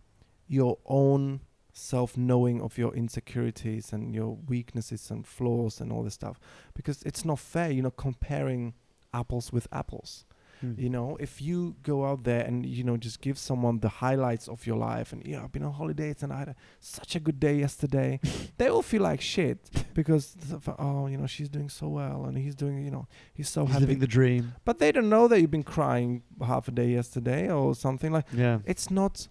your own self knowing of your insecurities and your weaknesses and flaws and all this stuff because it's not fair you're not comparing apples with apples Mm. You know, if you go out there and you know just give someone the highlights of your life, and yeah, I've been on holidays and I had such a good day yesterday, they will feel like shit because oh, you know, she's doing so well and he's doing, you know, he's so He's happy. living the dream. but they don't know that you've been crying half a day yesterday or something like. Yeah. It's not,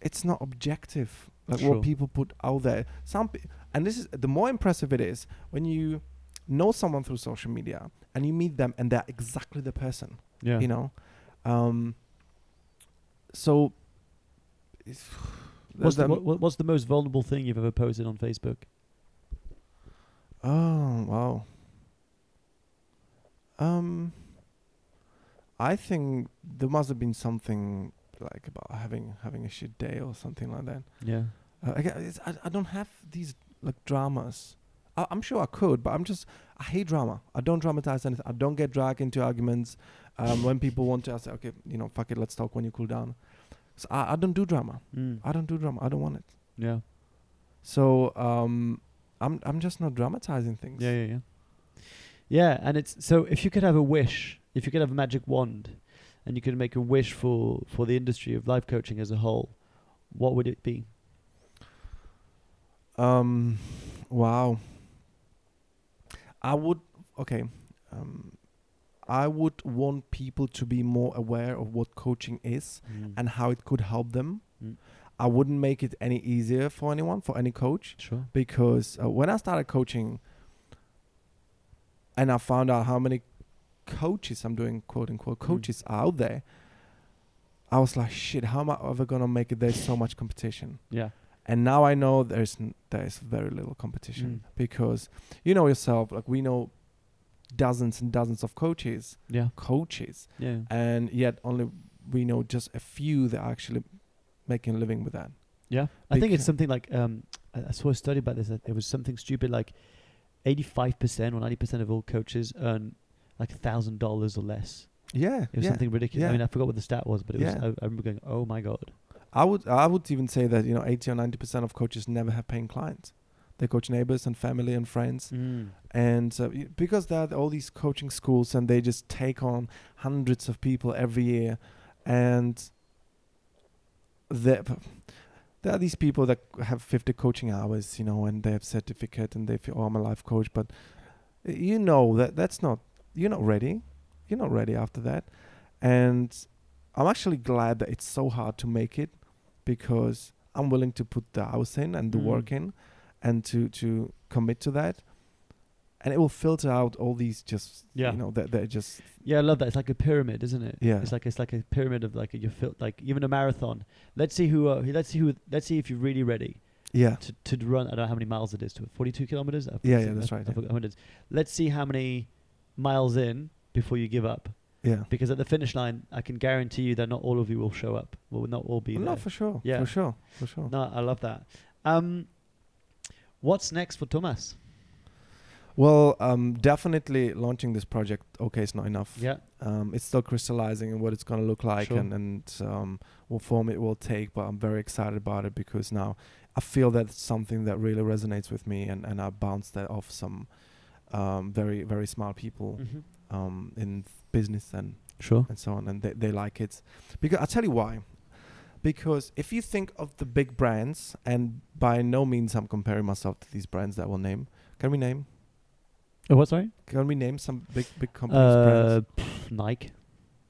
it's not objective like Sure. what people put out there. Some pe- and this is the more impressive it is when you know someone through social media and you meet them and they're exactly the person Yeah. you know um so What's the, what, what- what's the most vulnerable thing you've ever posted on Facebook? oh wow um i think there must have been something like about having having a shit day or something like that Yeah. uh, I, I, I don't have these like dramas I, i'm sure i could but i'm just i hate drama i don't dramatize anything i don't get dragged into arguments um, when people want to i say okay you know fuck it let's talk when you cool down so I, I don't do drama Mm. i don't do drama i don't want it Yeah. So um, I'm I'm just not dramatizing things. Yeah, yeah, yeah. Yeah, and it's so if you could have a wish, if you could have a magic wand, and you could make a wish for for the industry of life coaching as a whole, what would it be? Um, wow. I would okay. Um, I would want people to be more aware of what coaching is and how it could help them. Mm. I wouldn't make it any easier for anyone, for any coach, sure. because uh, when I started coaching, and I found out how many coaches I'm doing, quote unquote, Mm. coaches are out there, I was like, shit, how am I ever gonna make it? There's so much competition. Yeah. And now I know there's n- there's very little competition Mm. because you know yourself like we know dozens and dozens of coaches Yeah. coaches Yeah. and yet only we know just a few that are actually making a living with that Yeah. I think it's something like um I I saw a study about this. that It was something stupid like eighty five percent or ninety percent of all coaches earn like a thousand dollars or less. yeah It was yeah. something ridiculous. yeah. I mean, I forgot what the stat was, but it was. Yeah. I, I remember going, "Oh my god!" I would I would even say that you know 80 or 90 percent of coaches never have paying clients. They coach neighbors and family and friends. Mm. and uh, because there are all these coaching schools and they just take on hundreds of people every year and there there are these people that have 50 coaching hours you know and they have certificate and they feel oh i'm a life coach but you know that that's not you're not ready. You're not ready after that. And i'm actually glad that it's so hard to make it because i'm willing to put the hours in and the Mm. work in and to to commit to that and it will filter out all these just Yeah. you know that they're just Yeah, I love that. It's like a pyramid, isn't it? Yeah. It's like it's like a pyramid of like you feel like even a marathon. Let's see who. Uh, let's see who. Let's see if you're really ready yeah to to run. I don't know how many miles it is to 42 kilometers. Yeah, yeah, that's right, yeah. forgot how many it is. Let's see how many miles in before you give up. Yeah Because at the finish line, I can guarantee you that not all of you will show up. Will not all be no there. for sure Yeah. for sure for sure No, I love that. Um, what's next for Tomas? well um definitely launching this project okay it's not enough Yeah. um it's still crystallizing and what it's going to look like Sure. and and um what form it will take but i'm very excited about it because now i feel that's something that really resonates with me and and i bounced that off some um very very smart people Mm-hmm. um in business and Sure. and so on, and they, they like it. Because I'll tell you why. Because if you think of the big brands, and by no means I'm comparing myself to these brands that we'll name. Can we name? Oh, what? Sorry. Can we name some big big companies? Uh, brands? pff, Nike.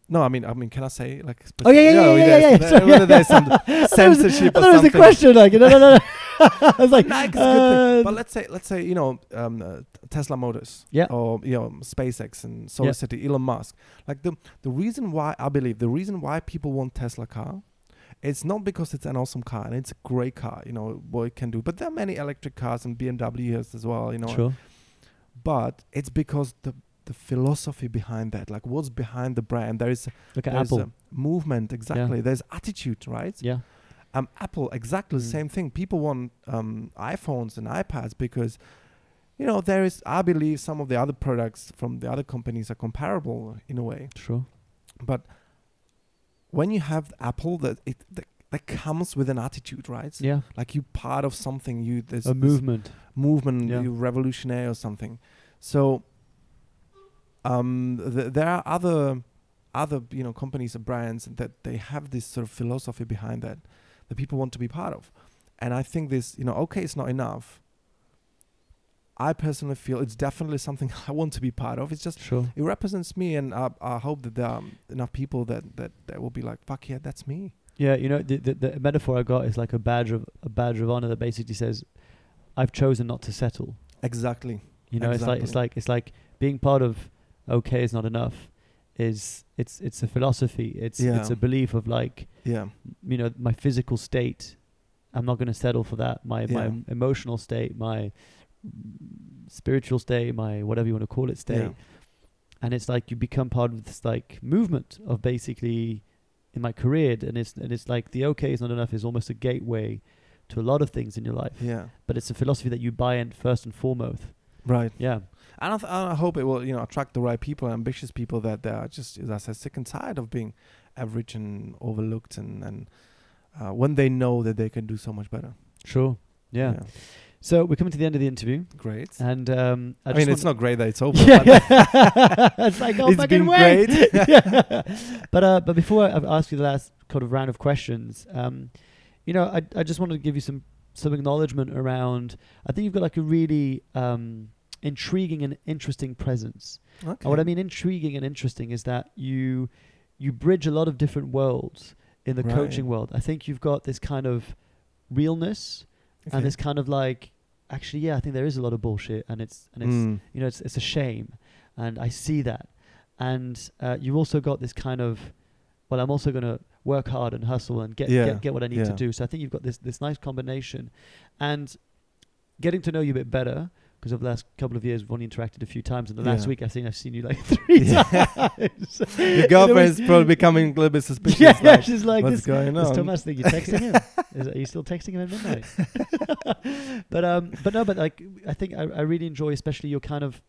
No, I mean, I mean, can I say like? Oh yeah, yeah, yeah, yeah, yeah. yeah, there's- sorry. whether there's some I thought it was- censorship it was a question. Like, no, no, no. I was like, Nike is a good thing. uh, But let's say, let's say, you know, um, uh, Tesla Motors, Yeah. or you know, SpaceX and Solar Yeah. City, Elon Musk. Like the the reason why I believe the reason why people want Tesla car, it's not because it's an awesome car and it's a great car, you know what it can do. But there are many electric cars and BMW has as well, you know. sure. But it's because the the philosophy behind that, like what's behind the brand. There is Look at Apple. a movement exactly. There's attitude, right? yeah. Um, Apple, exactly the Mm. same thing. People want um, iPhones and iPads because, you know, there is, I believe, some of the other products from the other companies are comparable in a way. Sure. But when you have Apple, that it that, that comes with an attitude, right? Yeah. Like you're part of something. You there's A this movement. movement, Yeah. you revolutionary or something. So, um, th- there are other other you know companies and brands that they have this sort of philosophy behind that that people want to be part of. And I think this, you know, okay, it's not enough. I personally feel it's definitely something I want to be part of. It's just Sure. it represents me, and I, I hope that there are enough people that, that that will be like, "Fuck yeah, that's me." Yeah, you know, the, the the metaphor I got is like a badge of a badge of honor that basically says, "I've chosen not to settle." Exactly. You know, it's like it's like it's like being part of okay is not enough. Is it's it's a philosophy. It's it's a belief of like Yeah. you know my physical state. I'm not going to settle for that. My my emotional state, my spiritual state, my whatever you want to call it state. Yeah. and it's like you become part of this like movement of basically in my career and it's and it's like the okay is not enough is almost a gateway to a lot of things in your life Yeah. but it's a philosophy that you buy in first and foremost Right. yeah I, th- I hope it will, you know, attract the right people, ambitious people that they are just, as I said, sick and tired of being average and overlooked, and and uh, when they know that they can do so much better. sure yeah. so we're coming to the end of the interview Great. and um I, I, mean, it's not great that it's over. yeah, but it's like oh It's fucking been wait. great. yeah. But uh, but before I I ask you the last kind of round of questions, um, you know, I I just wanted to give you some some acknowledgement around. I think you've got like a really um intriguing and interesting presence. okay. And what I mean intriguing and interesting is that you you bridge a lot of different worlds in the Right. coaching world. I think you've got this kind of realness Okay. and this kind of like actually yeah, I think there is a lot of bullshit and it's and it's Mm. you know, it's it's a shame, and I see that. And uh, you've also got this kind of, well, I'm also going to work hard and hustle and get, Yeah, get get what I need to do. So I think you've got this this nice combination, and getting to know you a bit better. Because over the last couple of years, we've only interacted a few times, and the last Yeah. week I think I've seen you like three Yeah. times. Your girlfriend's probably becoming a little bit suspicious. Yeah, like, she's like, what's this, going on? Tomas thing, you're texting him? Is, are you still texting him at midnight? but um, but no, but like I think I, I really enjoy, especially your kind of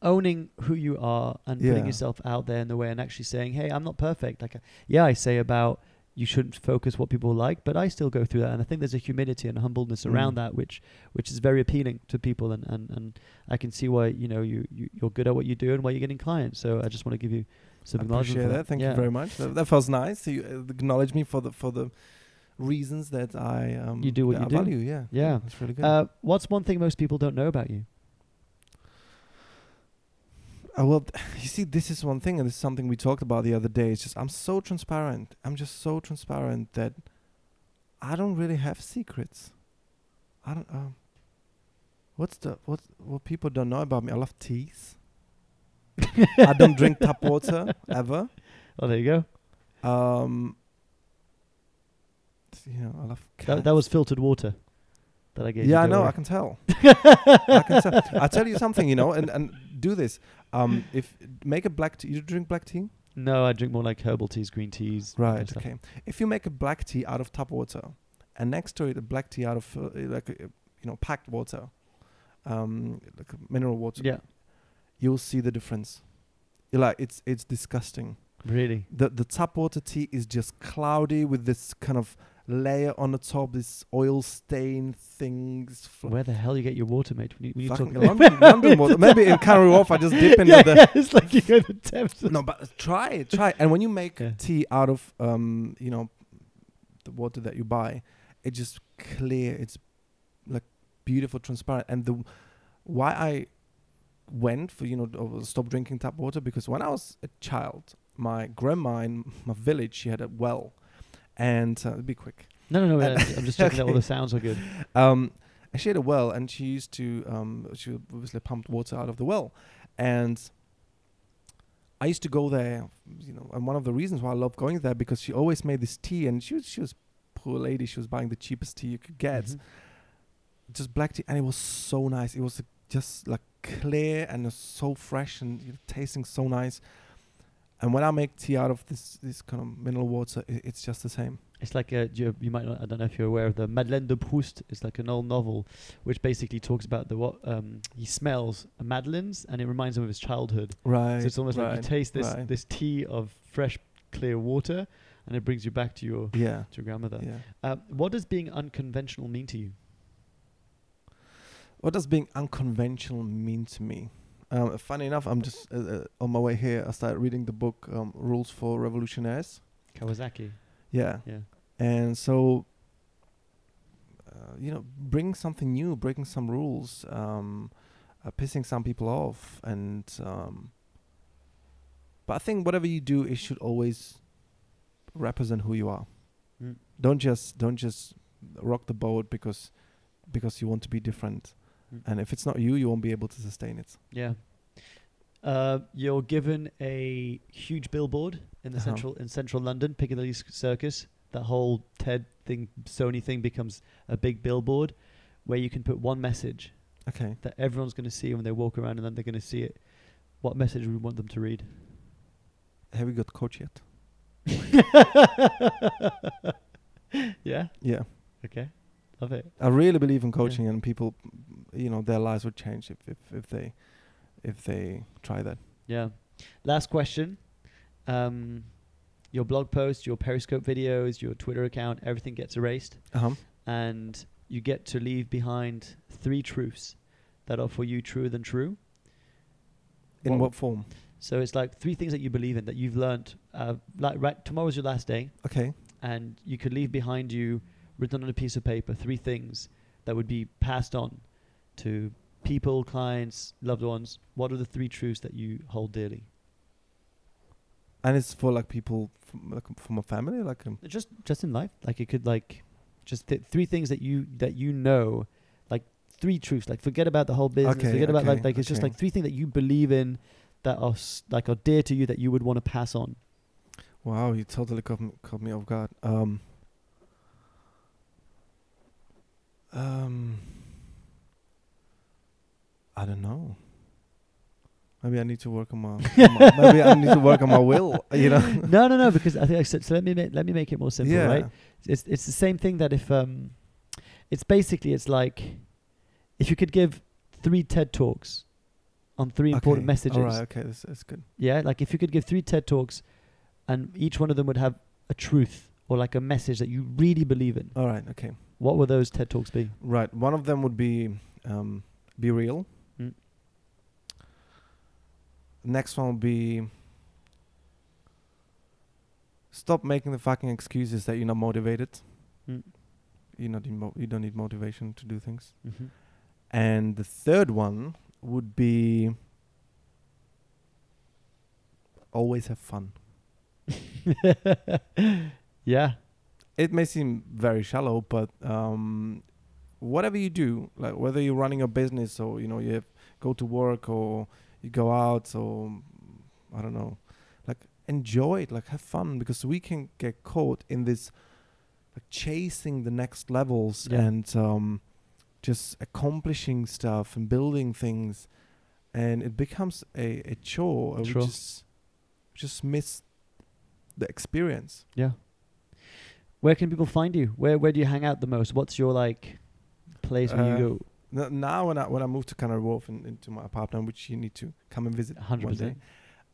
owning who you are and putting yourself out there in the way and actually saying, hey, I'm not perfect. Like, uh, yeah, I say about you shouldn't focus what people like, but I still go through that, and I think there's a humility and humbleness around Mm. that, which which is very appealing to people, and, and, and I can see why you know you, you you're good at what you do and why you're getting clients. So I just want to give you some I acknowledgement. appreciate that. Thank Yeah. you very much. That, that feels nice. You uh, acknowledge me for the for the reasons that I um You do what you I do. value. Yeah. Yeah. That's really good. Uh, what's one thing most people don't know about you? Uh, well, you see, this is one thing, and this is something we talked about the other day. It's just I'm so transparent. I'm just so transparent that I don't really have secrets. I don't. Um, what's the what what people don't know about me? I love teas. I don't drink tap water ever. Oh, there you go. Um, you know, I love. That, that was filtered water that I gave you. Yeah, I know. I can tell. I can tell. I tell you something, you know, and and do this. Um, if make a black tea. You drink black tea, No, I drink more like herbal teas, green teas. that kind of right? Okay. If you make a black tea out of tap water, and next to it a black tea out of uh, like uh, you know packed water, um, like mineral water, Yeah, you'll see the difference. You're like it's it's disgusting. really. The the tap water tea is just cloudy with this kind of layer on the top, this oil stain things. Where the hell you get your water, mate? When you, when you talk London, London water. Maybe in Canary Wharf, I just dip into yeah, the. yeah, it's like you go to Thames. No, but try it, try it. And when you make Yeah. tea out of, um, you know, the water that you buy, it's just clear. It's like beautiful, transparent. And the why I went for you know to stop drinking tap water because when I was a child, my grandma in my village she had a well, and uh, be quick. No, no, no. Uh, I'm just checking that all the sounds are good. Um, and she had a well, and she used to um, she obviously pumped water out of the well, and I used to go there, you know. And one of the reasons why I love going there because she always made this tea, and she was she was poor lady. She was buying the cheapest tea you could get, Mhm. just black tea, and it was so nice. It was uh, just like clear and so fresh and you know, tasting so nice. And when I make tea out of this this kind of mineral water, i it's just the same. It's like a, you, you might not, I don't know if you're aware of the Madeleine de Proust. It's like an old novel, which basically talks about the what um, he smells a Madeleine's, and it reminds him of his childhood. Right. so it's almost like you right, taste this right. this tea of fresh, clear water, and it brings you back to your Yeah. to your grandmother. Yeah. Uh, what does being unconventional mean to you? What does being unconventional mean to me? Um, funny enough, I'm just uh, uh, on my way here. I started reading the book um, Rules for Revolutionaries. Kawasaki. Yeah, Yeah. and so uh, you know, bring something new, breaking some rules, um, uh, pissing some people off, and um, but I think whatever you do, it should always represent who you are. Mm. Don't just don't just rock the boat because because you want to be different. And if it's not you, you won't be able to sustain it. Yeah. Uh, you're given a huge billboard in the Uh-huh. central in central London, Piccadilly Circus. That whole TED thing, Sony thing, becomes a big billboard where you can put one message Okay. that everyone's going to see when they walk around, and then they're going to see it. What message would we want them to read? Have you got coach yet? yeah. Yeah. Okay. Love it. I really believe in coaching, and people, you know, their lives would change if if, if they if they try that. Yeah. Last question. Um, your blog posts, your Periscope videos, your Twitter account, everything gets erased, Uh huh. and you get to leave behind three truths that are for you truer than true. In What- what form? So it's like three things that you believe in that you've learned. Uh, like right, tomorrow's your last day, Okay. and you could leave behind you, written on a piece of paper, three things that would be passed on to people, clients, loved ones. What are the three truths that you hold dearly? And it's for like people from like from a family, like um, just just in life like it could like just th- three things that you that you know like three truths like forget about the whole business Okay, forget about like okay, like it's just like three things that you believe in that are s- like are dear to you that you would want to pass on wow, you totally caught me, caught me off guard. Um. Um. I don't know. Maybe I need to work on my. on my- maybe I need to work on my will. You know. no no no because i think I said, so let me ma- let me make it more simple yeah. right it's it's the same thing that if um it's basically it's like if you could give three ted talks on three important Okay, messages All right. Okay. That's, that's good. Yeah, like if you could give three TED talks, and each one of them would have a truth or like a message that you really believe in. All right. Okay. What would those TED talks be? Right. One of them would be um, be real. Mm. Next one would be stop making the fucking excuses that you're not motivated. Mm. You're not emo- you don't need motivation to do things. Mm-hmm. And the third one would be always have fun. yeah, It may seem very shallow, but um, whatever you do, like whether you're running a business or you know you have, go to work or you go out or I don't know, like enjoy it, like have fun because we can get caught in this like chasing the next levels Yeah. and um, just accomplishing stuff and building things, and it becomes a, a chore. Sure. We just just miss the experience. yeah. Where can people find you? Where Where do you hang out the most? What's your like place where Uh, you go? N- now when I when I moved to Canary Wharf in, into my apartment, which you need to come and visit Hundred one day.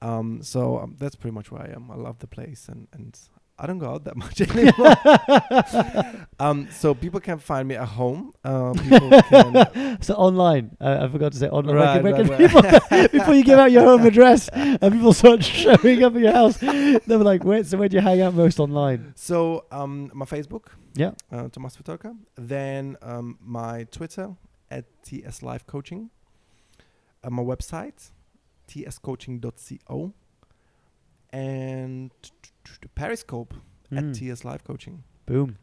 Um, so um, that's pretty much where I am. I love the place, and and I don't go out that much anymore. um, so people can find me at home. Uh, people can So online, uh, I forgot to say online. Right, where can, where right, can people before you give out your home address and people start showing up at your house? They were like, "Where? So where do you hang out most online?" so um, my Facebook, Yeah. uh, Tomas Svitorka. Then um, my Twitter at TS Life Coaching. Uh, my website, tscoaching.co. And Periscope at Mm. TS Live Coaching. Boom.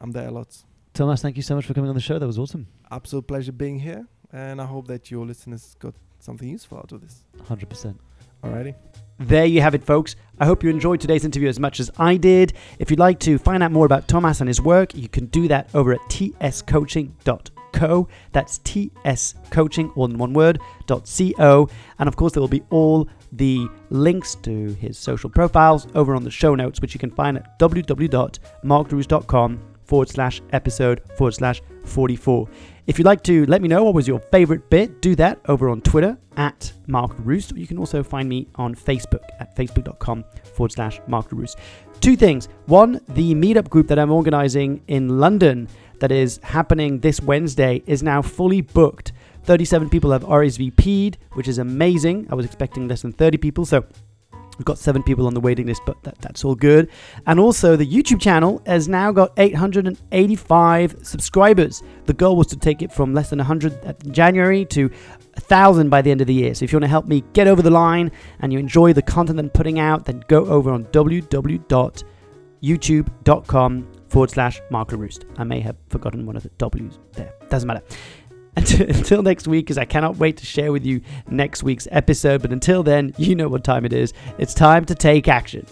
I'm there a lot. Tomas, thank you so much for coming on the show. That was awesome. Absolute pleasure being here, and I hope that your listeners got something useful out of this. Hundred percent. Alrighty. There you have it, folks. I hope you enjoyed today's interview as much as I did. If you'd like to find out more about Tomas and his work, you can do that over at tscoaching.co. That's TS coaching, all in one word, dot .co. And of course, there will be all the links to his social profiles over on the show notes, which you can find at www.markleruste.com forward slash episode forward slash 44. If you'd like to let me know what was your favorite bit, do that over on Twitter at Mark Leruste, you can also find me on Facebook at facebook.com forward slash Mark Leruste. Two things. One, the meetup group that I'm organizing in London that is happening this Wednesday is now fully booked 37 people have RSVP'd, which is amazing. I was expecting less than 30 people, so We've got seven people on the waiting list, but that, that's all good. And also, the YouTube channel has now got 885 subscribers. The goal was to take it from less than 100 at January to 1,000 by the end of the year. So if you want to help me get over the line and you enjoy the content I'm putting out, then go over on www.youtube.com forward slash Mark Leruste. I may have forgotten one of the W's there. Doesn't matter. until next week, because I cannot wait to share with you next week's episode. But until then, you know what time it is. It's time to take action.